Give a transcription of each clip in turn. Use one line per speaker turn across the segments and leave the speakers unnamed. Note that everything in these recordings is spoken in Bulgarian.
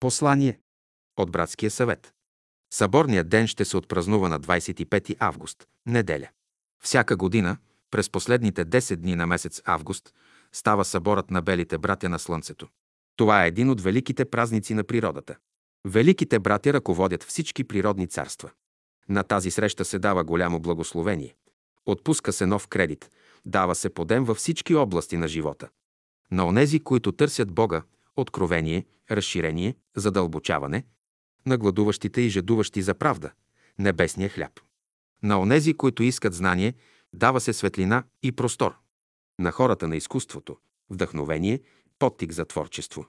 Послание от Братския съвет. Съборният ден ще се отпразнува на 25 август, неделя. Всяка година, през последните 10 дни на месец август, става съборът на белите братя на Слънцето. Това е един от великите празници на природата. Великите братя ръководят всички природни царства. На тази среща се дава голямо благословение. Отпуска се нов кредит, дава се подем във всички области на живота. На онези, които търсят Бога, откровение, разширение, задълбочаване, на гладуващите и жадуващи за правда, небесния хляб. На онези, които искат знание, дава се светлина и простор. На хората на изкуството, вдъхновение, подтик за творчество.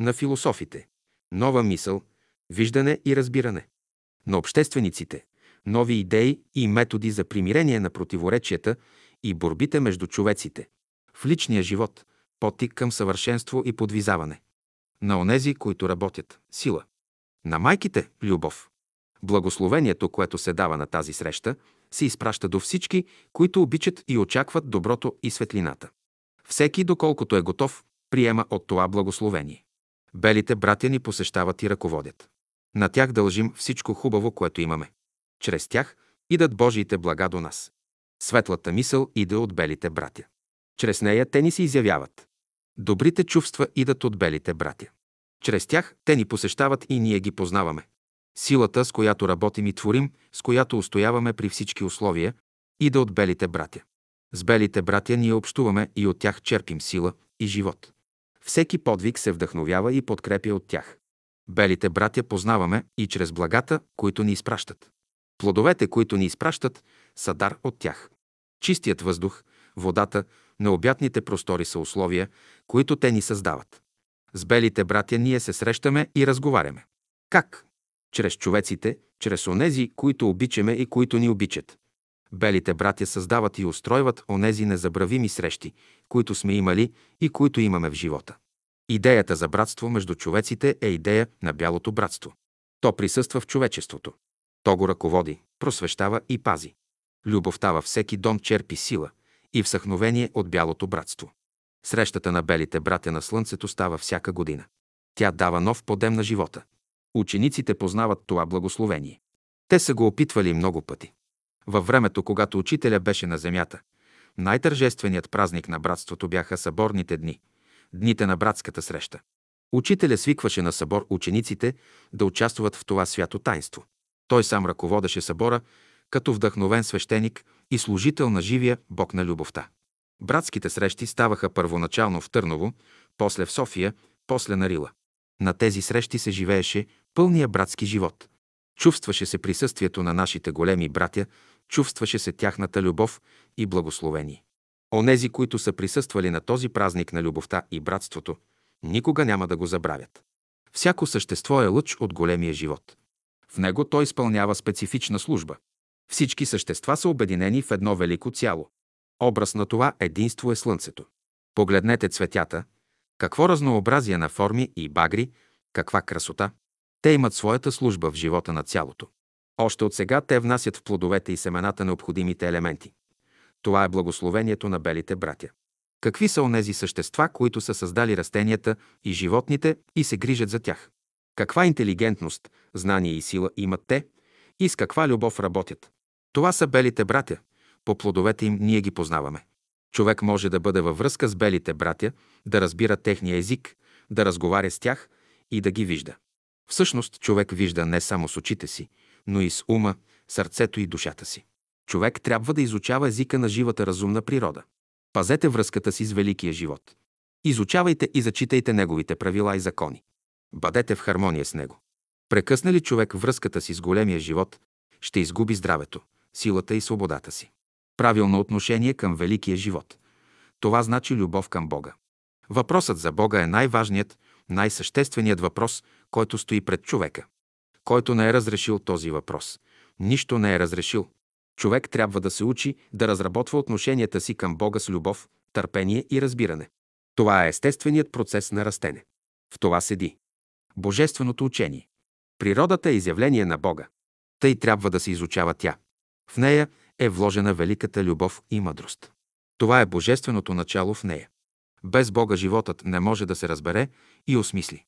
На философите, нова мисъл, виждане и разбиране. На обществениците, нови идеи и методи за примирение на противоречията и борбите между човеците. В личния живот, потик към съвършенство и подвизаване. На онези, които работят – сила. На майките – любов. Благословението, което се дава на тази среща, се изпраща до всички, които обичат и очакват доброто и светлината. Всеки, доколкото е готов, приема от това благословение. Белите братя ни посещават и ръководят. На тях дължим всичко хубаво, което имаме. Чрез тях идат Божиите блага до нас. Светлата мисъл иде от белите братя. Чрез нея те ни се изявяват. Добрите чувства идат от белите братя. Чрез тях те ни посещават и ние ги познаваме. Силата, с която работим и творим, с която устояваме при всички условия, иде от белите братя. С белите братя ние общуваме и от тях черпим сила и живот. Всеки подвиг се вдъхновява и подкрепя от тях. Белите братя познаваме и чрез благата, които ни изпращат. Плодовете, които ни изпращат, са дар от тях. Чистият въздух, водата, необятните простори са условия, които те ни създават. С белите братя ние се срещаме и разговаряме. Как? Чрез човеците, чрез онези, които обичаме и които ни обичат. Белите братя създават и устройват онези незабравими срещи, които сме имали и които имаме в живота. Идеята за братство между човеците е идея на бялото братство. То присъства в човечеството. То го ръководи, просвещава и пази. Любовта във всеки дом черпи сила и всъхновение от бялото братство. Срещата на белите братя на Слънцето става всяка година. Тя дава нов подем на живота. Учениците познават това благословение. Те са го опитвали много пъти. Във времето, когато учителя беше на земята, най-тържественият празник на братството бяха съборните дни, дните на братската среща. Учителя свикваше на събор учениците да участват в това свято тайнство. Той сам ръководеше събора като вдъхновен свещеник и служител на живия Бог на любовта. Братските срещи ставаха първоначално в Търново, после в София, после на Рила. На тези срещи се живееше пълния братски живот. Чувстваше се присъствието на нашите големи братя, чувстваше се тяхната любов и благословение. Онези, които са присъствали на този празник на любовта и братството, никога няма да го забравят. Всяко същество е лъч от големия живот. В него той изпълнява специфична служба. Всички същества са обединени в едно велико цяло. Образ на това единство е Слънцето. Погледнете цветята, какво разнообразие на форми и багри, каква красота. Те имат своята служба в живота на цялото. Още от сега те внасят в плодовете и семената необходимите елементи. Това е благословението на белите братя. Какви са онези същества, които са създали растенията и животните и се грижат за тях? Каква интелигентност, знание и сила имат те и с каква любов работят? Това са белите братя. По плодовете им ние ги познаваме. Човек може да бъде във връзка с белите братя, да разбира техния език, да разговаря с тях и да ги вижда. Всъщност човек вижда не само с очите си, но и с ума, сърцето и душата си. Човек трябва да изучава езика на живата разумна природа. Пазете връзката си с великия живот. Изучавайте и зачитайте неговите правила и закони. Бъдете в хармония с него. Прекъсне ли човек връзката си с големия живот, ще изгуби здравето, силата и свободата си. Правилно отношение към великия живот. Това значи любов към Бога. Въпросът за Бога е най-важният, най-същественият въпрос, който стои пред човека. Който не е разрешил този въпрос, нищо не е разрешил. Човек трябва да се учи да разработва отношенията си към Бога с любов, търпение и разбиране. Това е естественият процес на растене. В това седи. Божественото учение. Природата е изявление на Бога. Тъй трябва да се изучава тя. В нея е вложена великата любов и мъдрост. Това е божественото начало в нея. Без Бога животът не може да се разбере и осмисли.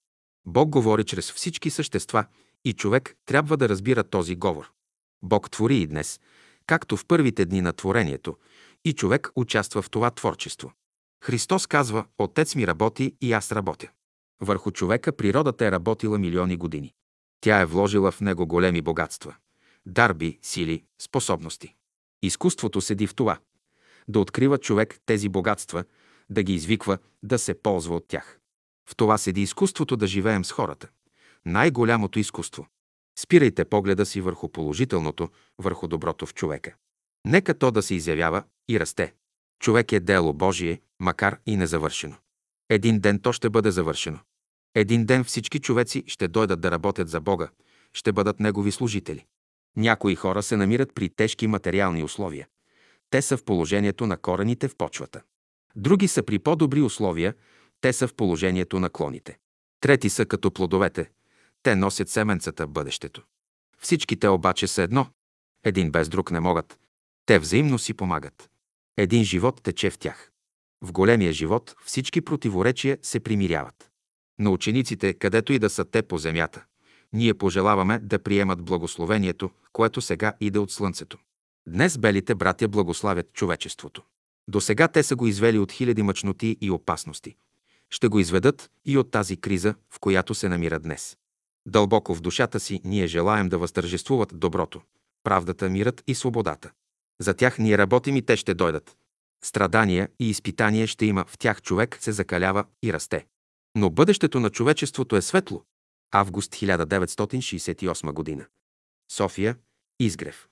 Бог говори чрез всички същества и човек трябва да разбира този говор. Бог твори и днес, както в първите дни на творението, и човек участва в това творчество. Христос казва, Отец ми работи и аз работя. Върху човека природата е работила милиони години. Тя е вложила в него големи богатства. Дарби, сили, способности. Изкуството седи в това. Да открива човек тези богатства, да ги извиква, да се ползва от тях. В това седи изкуството да живеем с хората. Най-голямото изкуство. Спирайте погледа си върху положителното, върху доброто в човека. Нека то да се изявява и расте. Човек е дело Божие, макар и незавършено. Един ден то ще бъде завършено. Един ден всички човеци ще дойдат да работят за Бога, ще бъдат Негови служители. Някои хора се намират при тежки материални условия. Те са в положението на корените в почвата. Други са при по-добри условия, те са в положението на клоните. Трети са като плодовете, те носят семенцата бъдещето. Всичките обаче са едно. Един без друг не могат. Те взаимно си помагат. Един живот тече в тях. В големия живот всички противоречия се примиряват. На учениците, където и да са те по земята, ние пожелаваме да приемат благословението, което сега иде от Слънцето. Днес белите братя благославят човечеството. До сега те са го извели от хиляди мъчноти и опасности. Ще го изведат и от тази криза, в която се намира днес. Дълбоко в душата си ние желаем да възтържествуват доброто, правдата, мирът и свободата. За тях ние работим и те ще дойдат. Страдания и изпитания ще има, в тях човек се закалява и расте. Но бъдещето на човечеството е светло. Август 1968 година. София, Изгрев.